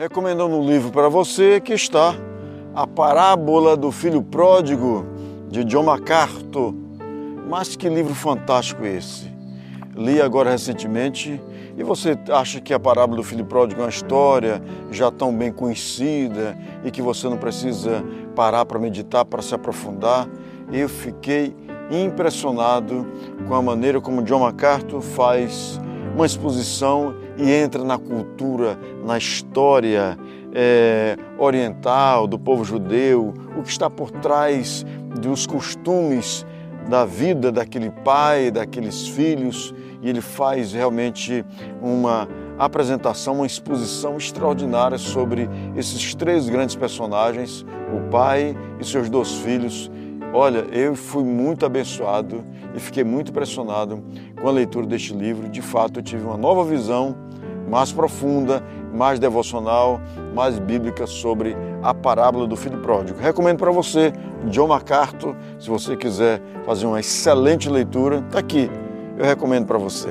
recomendando um livro para você que está A Parábola do Filho Pródigo, de John MacArthur. Mas que livro fantástico esse! Li agora recentemente e você acha que a parábola do filho pródigo é uma história já tão bem conhecida e que você não precisa parar para meditar, para se aprofundar? Eu fiquei impressionado com a maneira como John MacArthur faz uma exposição e entra na cultura, na história é, oriental do povo judeu, o que está por trás dos costumes da vida daquele pai, daqueles filhos, e ele faz realmente uma apresentação, uma exposição extraordinária sobre esses três grandes personagens, o pai e seus dois filhos. Olha, eu fui muito abençoado e fiquei muito impressionado com a leitura deste livro. De fato, eu tive uma nova visão mais profunda, mais devocional, mais bíblica sobre a parábola do filho pródigo. Recomendo para você, John MacArthur, se você quiser fazer uma excelente leitura, está aqui. Eu recomendo para você.